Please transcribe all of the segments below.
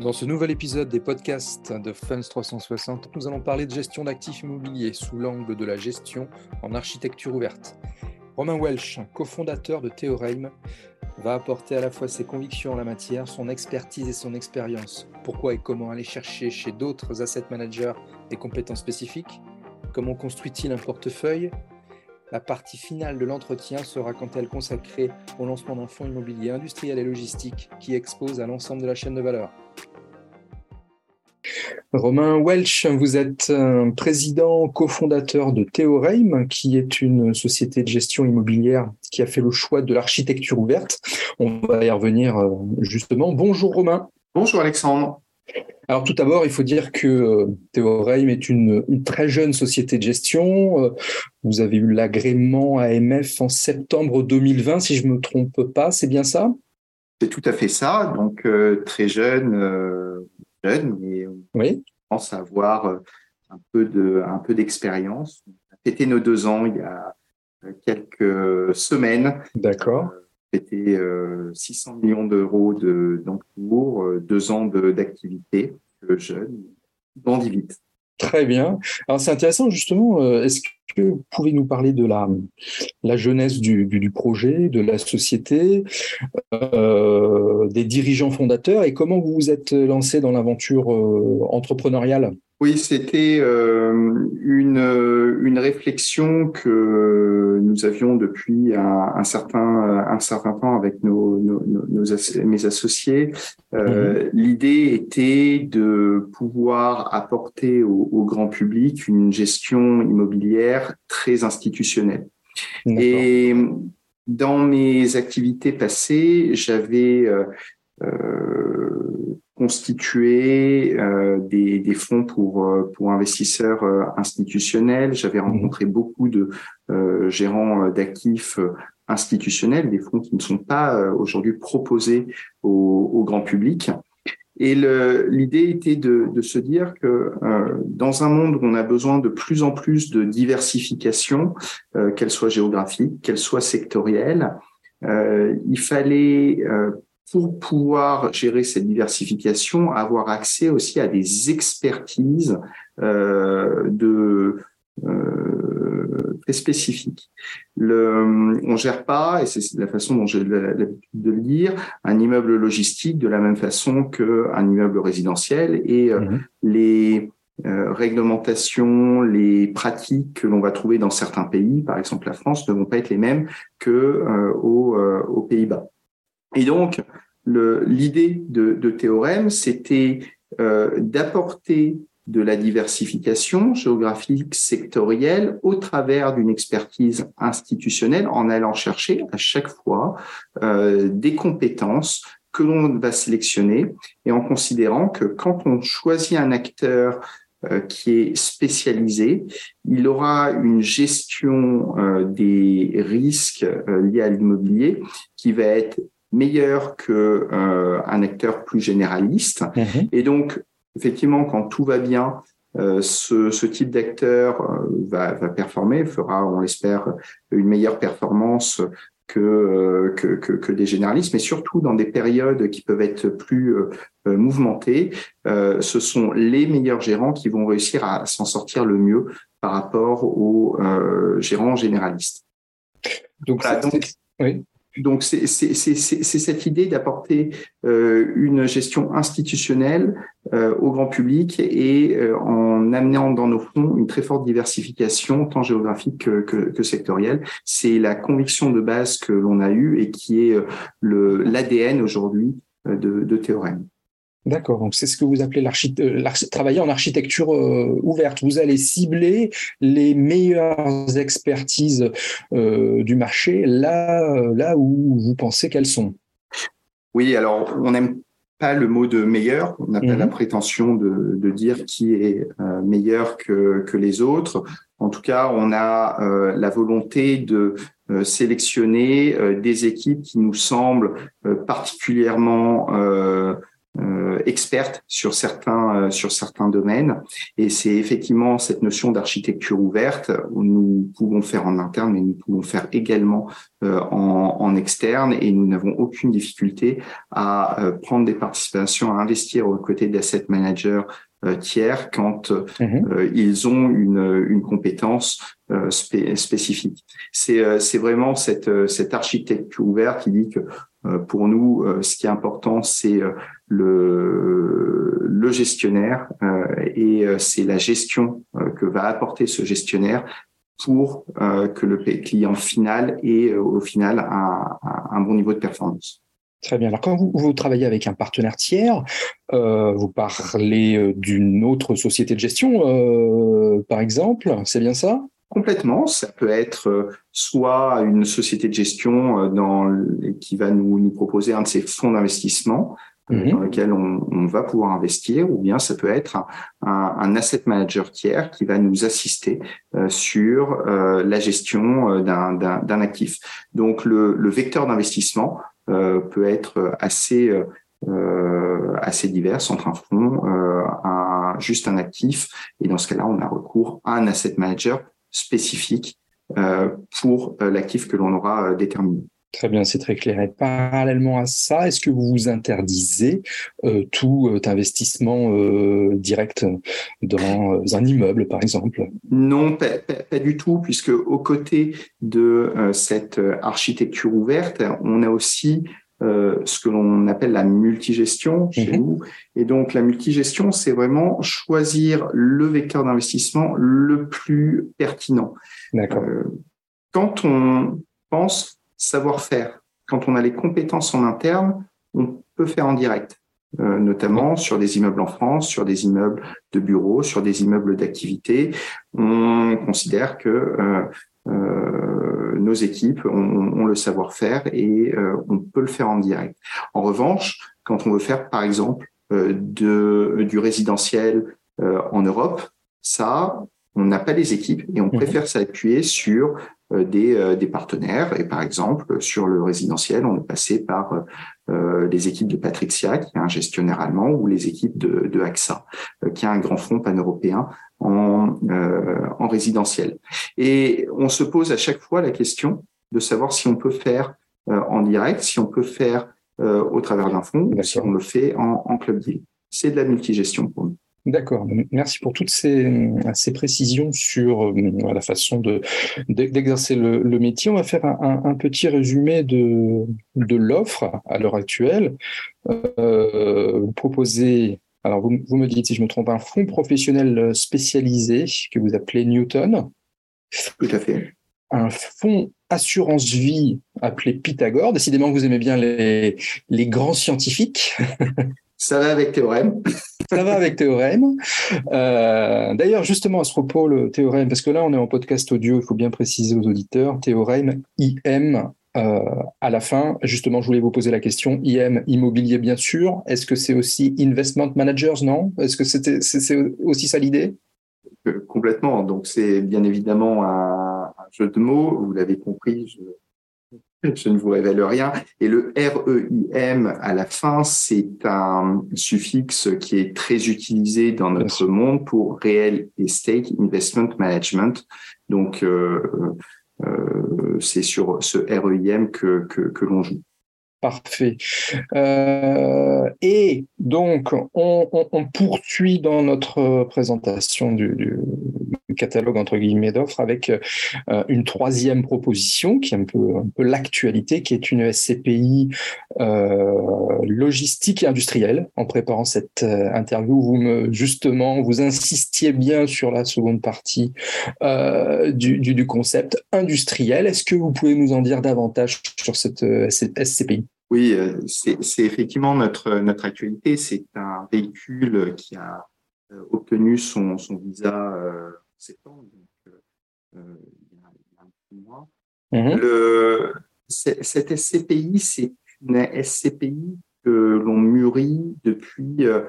Dans ce nouvel épisode des podcasts de Funds 360, nous allons parler de gestion d'actifs immobiliers sous l'angle de la gestion en architecture ouverte. Romain Welch, cofondateur de Theorem, va apporter à la fois ses convictions en la matière, son expertise et son expérience. Pourquoi et comment aller chercher chez d'autres asset managers des compétences spécifiques? Comment construit-il un portefeuille? La partie finale de l'entretien sera quant à elle consacrée au lancement d'un fonds immobilier industriel et logistique qui expose à l'ensemble de la chaîne de valeur. Romain Welch, vous êtes président cofondateur de Theorem, qui est une société de gestion immobilière qui a fait le choix de l'architecture ouverte. On va y revenir euh, justement. Bonjour Romain. Bonjour Alexandre. Alors tout d'abord, il faut dire que euh, Theorem est une, très jeune société de gestion. Euh, vous avez eu l'agrément AMF en septembre 2020, si je ne me trompe pas, c'est bien ça? C'est tout à fait ça. Donc très jeune, jeune, mais oui. on pense avoir euh, un peu de, un peu d'expérience. On a fêté nos deux ans il y a euh, quelques semaines. D'accord. C'était euh, 600 millions d'euros de d'encours, deux ans d'activité jeune, bandit vite. Très bien. Alors c'est intéressant justement. Est-ce que vous pouvez nous parler de la, la jeunesse du, du, projet, de la société, euh, des dirigeants fondateurs et comment vous vous êtes lancé dans l'aventure euh, entrepreneuriale? Oui, c'était euh, une, une réflexion que nous avions depuis un, un certain, un certain temps avec nos, nos, nos mes associés. Euh, mhm. L'idée était de pouvoir apporter au, au, grand public une gestion immobilière très institutionnelle. Et dans mes activités passées, j'avais euh, constitué euh, des, des, fonds pour euh, pour investisseurs euh, institutionnels. J'avais mhm. rencontré beaucoup de gérants d'actifs institutionnels, des fonds qui ne sont pas aujourd'hui proposés au, au, grand public. Et l'idée était de, de, se dire que dans un monde où on a besoin de plus en plus de diversification, qu'elle soit géographique, qu'elle soit sectorielle, il fallait pour pouvoir gérer cette diversification, avoir accès aussi à des expertises euh, de euh, très spécifiques. Le, on gère pas, et c'est la façon dont j'ai l'habitude de le dire, un immeuble logistique de la même façon qu'un immeuble résidentiel et euh, mmh. les euh, réglementations, les pratiques que l'on va trouver dans certains pays, par exemple la France, ne vont pas être les mêmes que euh, aux, euh, aux Pays-Bas. Et donc, l'idée de, de Théorème, c'était euh, d'apporter de la diversification géographique sectorielle au travers d'une expertise institutionnelle en allant chercher à chaque fois euh, des compétences que l'on va sélectionner et en considérant que quand on choisit un acteur euh, qui est spécialisé, il aura une gestion euh, des risques euh, liés à l'immobilier qui va être meilleur que euh, un acteur plus généraliste. Mhm. Et donc, effectivement, quand tout va bien, euh, ce, ce, type d'acteur euh, va, va, performer, fera, on l'espère, une meilleure performance que, que, que, que, des généralistes, mais surtout dans des périodes qui peuvent être plus mouvementées, ce sont les meilleurs gérants qui vont réussir à s'en sortir le mieux par rapport aux gérants généralistes. Donc, donc oui. Donc, c'est cette idée d'apporter euh, une gestion institutionnelle euh, au grand public et euh, en amenant dans nos fonds une très forte diversification, tant géographique que, sectorielle. C'est la conviction de base que l'on a eue et qui est l'ADN aujourd'hui de Théorème. D'accord, donc c'est ce que vous appelez euh, travailler en architecture euh, ouverte. Vous allez cibler les meilleures expertises euh, du marché là, là où vous pensez qu'elles sont. Oui, alors on n'aime pas le mot de meilleur, on n'a pas la mhm. prétention de, de, dire qui est meilleur que, que, les autres. En tout cas, on a la volonté de sélectionner des équipes qui nous semblent particulièrement euh, experte sur certains euh, sur certains domaines et c'est effectivement cette notion d'architecture ouverte où nous pouvons faire en interne mais nous pouvons faire également euh, en, en, externe et nous n'avons aucune difficulté à prendre des participations à investir aux côtés d'asset managers tiers quand mhm. ils ont une, une compétence spécifique. C'est c'est vraiment cette cette architecture ouverte qui dit que pour nous ce qui est important c'est le, le gestionnaire euh, et euh, c'est la gestion euh, que va apporter ce gestionnaire pour que le client final ait au final un, bon niveau de performance. Très bien. Alors quand vous, travaillez avec un partenaire tiers, euh, vous parlez d'une autre société de gestion, euh, par exemple, c'est bien ça? Complètement. Ça peut être soit une société de gestion dans, qui va nous, nous proposer un de ses fonds d'investissement, Mhm. dans lequel on, on, va pouvoir investir, ou bien ça peut être un, un, asset manager tiers qui va nous assister euh, sur euh, la gestion euh, d'un actif. Donc le, le vecteur d'investissement euh, peut être assez assez divers entre un fonds, un, juste un actif, et dans ce cas-là, on a recours à un asset manager spécifique pour l'actif que l'on aura déterminé. Très bien, c'est très clair. Et parallèlement à ça, est-ce que vous vous interdisez euh, tout euh, investissement euh, direct dans un immeuble, par exemple? Non, pas, du tout, puisque aux côtés de cette architecture ouverte, on a aussi ce que l'on appelle la multigestion chez mhm. nous. Et donc, la multigestion, c'est vraiment choisir le vecteur d'investissement le plus pertinent. D'accord. quand on pense savoir-faire. Quand on a les compétences en interne, on peut faire en direct, euh, notamment sur des immeubles en France, sur des immeubles de bureaux, sur des immeubles d'activité. On considère que euh, euh, nos équipes ont, le savoir-faire et on peut le faire en direct. En revanche, quand on veut faire, par exemple, de, du résidentiel en Europe, ça, on n'a pas les équipes et on mhm. préfère s'appuyer sur euh, des, euh, des, partenaires. Et par exemple, sur le résidentiel, on est passé par euh, les équipes de Patricia, qui est un gestionnaire allemand, ou les équipes de, de AXA, qui est un grand fonds pan-européen en, en résidentiel. Et on se pose à chaque fois la question de savoir si on peut faire en direct, si on peut faire au travers d'un fonds, ou si on le fait en, en club deal. C'est de la multigestion pour nous. D'accord. Merci pour toutes ces, ces précisions sur euh, la façon de, d'exercer le, le, métier. On va faire un, un petit résumé de, de l'offre à l'heure actuelle. Euh, vous proposez, alors vous, vous, me dites si je me trompe, un fonds professionnel spécialisé que vous appelez Newton. Tout à fait. Un fonds assurance vie appelé Pythagore. Décidément, vous aimez bien les, les grands scientifiques. Ça va avec Théorème. Ça va avec Théorème. Euh, D'ailleurs, justement, à ce propos, le Théorème, parce que là, on est en podcast audio, il faut bien préciser aux auditeurs, Théorème, IM, euh, à la fin, justement, je voulais vous poser la question, IM, immobilier, bien sûr. Est-ce que c'est aussi investment managers, non? Est-ce que c'était c'est aussi ça l'idée? Euh, Complètement. Donc, c'est bien évidemment un, un, jeu de mots. Vous l'avez compris, je je ne vous révèle rien. Et le REIM à la fin, c'est un suffixe qui est très utilisé dans notre monde pour Real Estate Investment Management. Donc, euh, euh, c'est sur ce REIM que, que, que l'on joue. Parfait. Euh, et donc, on, poursuit dans notre présentation du, catalogue entre guillemets d'offres avec euh, une troisième proposition qui est un peu, l'actualité, qui est une SCPI euh, logistique et industrielle. En préparant cette euh, interview, vous me justement vous insistiez bien sur la seconde partie euh, du, concept industriel. Est-ce que vous pouvez nous en dire davantage sur cette SCPI oui, c'est effectivement notre notre actualité. C'est un véhicule qui a obtenu son, son visa septembre, donc euh, il, y a, un petit mois. Mhm. Le, cette SCPI, c'est une SCPI que l'on mûrit depuis euh,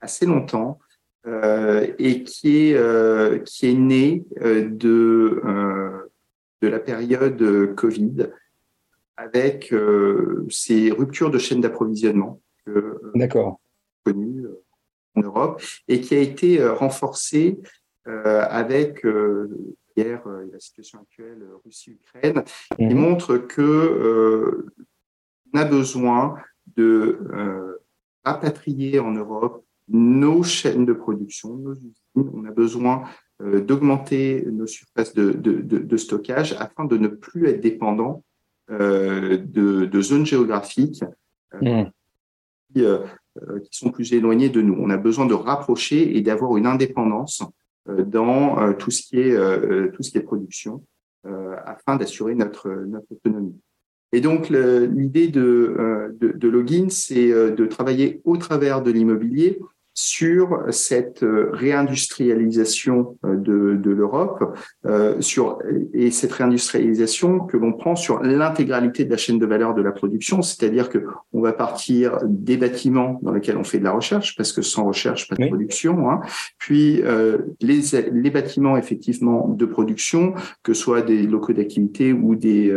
assez longtemps euh, et qui est, euh, qui est née euh, de, de la période Covid avec ces ruptures de chaîne d'approvisionnement. D'accord. connu en Europe et qui a été renforcé avec hier la situation actuelle Russie-Ukraine, qui mmh. montre que on a besoin de rapatrier en Europe nos chaînes de production, nos usines. On a besoin euh, d'augmenter nos surfaces de, de, de, stockage afin de ne plus être dépendant euh, de, zones géographiques euh, mmh. qui, qui, sont plus éloignées de nous. On a besoin de rapprocher et d'avoir une indépendance dans tout ce qui est tout ce qui est production afin d'assurer notre notre autonomie. Et donc, l'idée de, de, de, Login, c'est de travailler au travers de l'immobilier sur cette euh, réindustrialisation euh, de, de l'Europe, euh, sur et cette réindustrialisation que l'on prend sur l'intégralité de la chaîne de valeur de la production, c'est-à-dire que on va partir des bâtiments dans lesquels on fait de la recherche, parce que sans recherche pas de production, hein, puis euh, les, les bâtiments effectivement de production, que ce soit des locaux d'activité ou des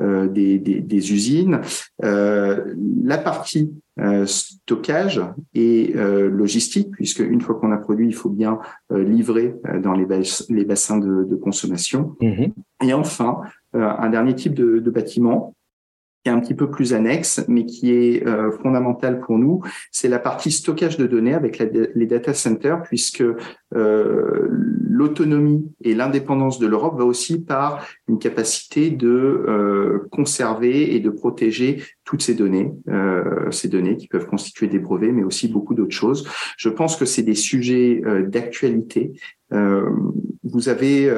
euh, des, des, des, usines. Euh, la partie euh, stockage et logistique, puisque une fois qu'on a produit, il faut bien livrer dans les, les bassins de, de consommation. Mmh et enfin, un dernier type de, de bâtiment qui est un petit peu plus annexe, mais qui est euh, fondamentale pour nous, c'est la partie stockage de données avec les data centers, puisque euh, l'autonomie et l'indépendance de l'Europe va aussi par une capacité de euh, conserver et de protéger toutes ces données, euh, ces données qui peuvent constituer des brevets, mais aussi beaucoup d'autres choses. Je pense que c'est des sujets euh, d'actualité. vous avez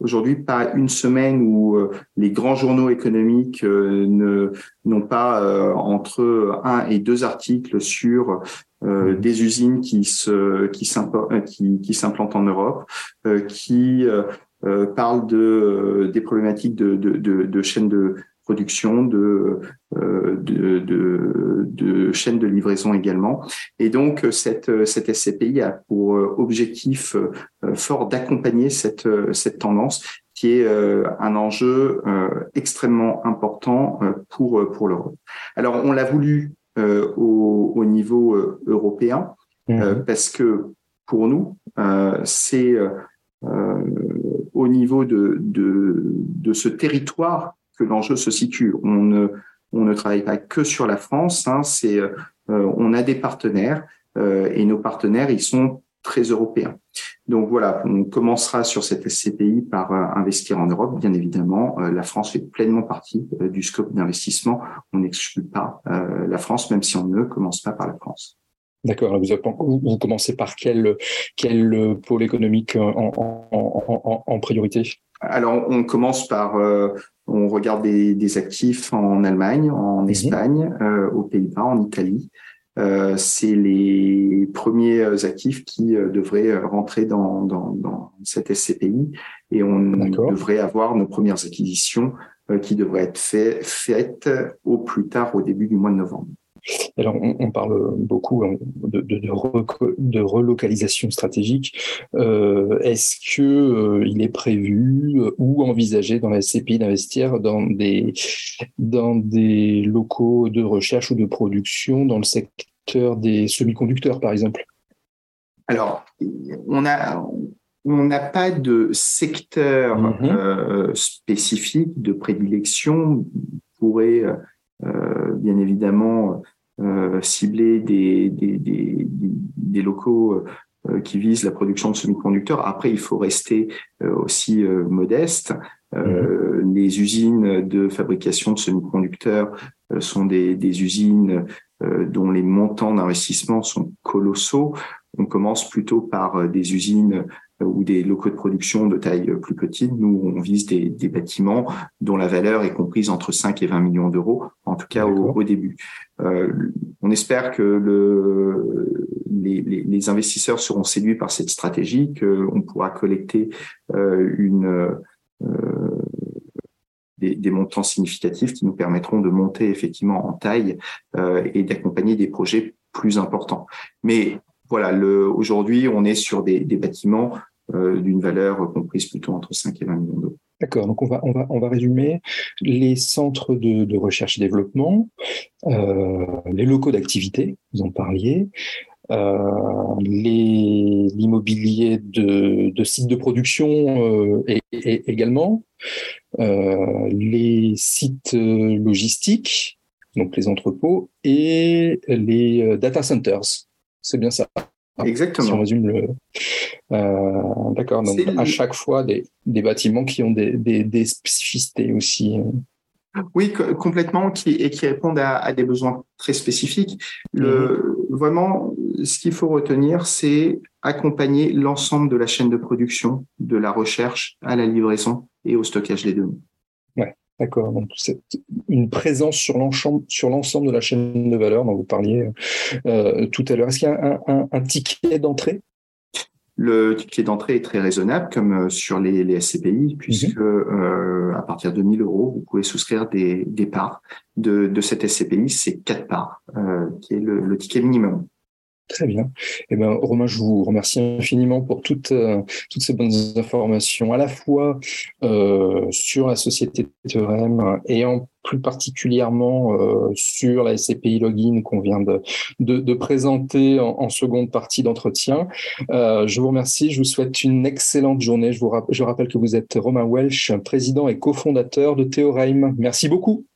aujourd'hui pas une semaine où euh, les grands journaux économiques euh, ne n'ont pas euh, entre un et deux articles sur mmh. des usines qui se qui qui, qui s'implantent en Europe, qui parlent de des problématiques de, de, de, de chaînes de production, de, euh, de, de, de, chaînes de livraison également. Et donc, cette, cette SCPI a pour euh, objectif euh, fort d'accompagner cette, cette tendance qui est un enjeu extrêmement important pour, pour l'Europe. Alors, on l'a voulu au, au, niveau européen mmh. parce que pour nous, c'est au niveau de, de, de ce territoire l'enjeu se situe. On ne, travaille pas que sur la France, hein, euh, on a des partenaires euh, et nos partenaires, ils sont très européens. Donc voilà, on commencera sur cette SCPI par euh, investir en Europe, bien évidemment. la France fait pleinement partie du scope d'investissement. On n'exclut pas la France, même si on ne commence pas par la France. D'accord. Vous, commencez par quel, pôle économique en priorité? Alors, on commence par, euh, on regarde des, actifs en Allemagne, en mhm. Espagne, euh, aux Pays-Bas, en Italie. Euh, c'est les premiers actifs qui devraient rentrer dans, dans, cette SCPI et on devrait avoir nos premières acquisitions qui devraient être faites au plus tard au début du mois de novembre. Alors, on, parle beaucoup hein, de, de, relocalisation stratégique. Euh, est-ce que euh, il est prévu euh, ou envisagé dans la SCPI d'investir dans des dans des locaux de recherche ou de production dans le secteur des semi-conducteurs, par exemple? Alors, on a on n'a pas de secteur mm-hmm. spécifique de prédilection. On pourrait bien évidemment euh, cibler des, des, des, des locaux euh, qui visent la production de semi-conducteurs. Après, il faut rester euh, aussi modeste. Mmh. Les usines de fabrication de semi-conducteurs sont des, des usines dont les montants d'investissement sont colossaux. On commence plutôt par des usines ou des locaux de production de taille plus petite. Nous, on vise des, des bâtiments dont la valeur est comprise entre 5 et 20 millions d'euros, en tout cas au, au, début. Euh, on espère que le, les, les, les, investisseurs seront séduits par cette stratégie, qu'on pourra collecter euh, une, euh, des, des, montants significatifs qui nous permettront de monter effectivement en taille euh, et d'accompagner des projets plus importants. Mais voilà, aujourd'hui, on est sur des, des bâtiments euh, d'une valeur comprise plutôt entre 5 et 20 millions d'euros. D'accord, donc on va, on, va, on va résumer les centres de, recherche et développement, euh, les locaux d'activité, vous en parliez, l'immobilier de, sites de production également, les sites logistiques, donc les entrepôts, et les data centers. C'est bien ça. Exactement. Si on résume le. D'accord. Donc, à chaque fois, des, des, bâtiments qui ont des, des, des spécificités aussi. Oui, complètement, qui, et qui répondent à, des besoins très spécifiques. Le, mhm. Vraiment, ce qu'il faut retenir, c'est accompagner l'ensemble de la chaîne de production, de la recherche à la livraison et au stockage des données. D'accord. Donc, c'est une présence sur l'ensemble, sur l'ensemble de la chaîne de valeur dont vous parliez euh, tout à l'heure. Est-ce qu'il y a un, un ticket d'entrée? Le ticket d'entrée est très raisonnable, comme euh, sur les, les SCPI, puisque mhm. euh, à partir de 1000 euros, vous pouvez souscrire des, des parts de, de cette SCPI. C'est quatre parts, euh, qui est le, le, ticket minimum. Très bien. Eh ben, Romain, je vous remercie infiniment pour toutes, euh, toutes ces bonnes informations, à la fois euh, sur la société Theorem et en plus particulièrement euh, sur la SCPI Login qu'on vient de, de, de présenter en, seconde partie d'entretien. Euh, je vous remercie, je vous souhaite une excellente journée. Je vous je rappelle que vous êtes Romain Welch, président et cofondateur de Theorem. Merci beaucoup.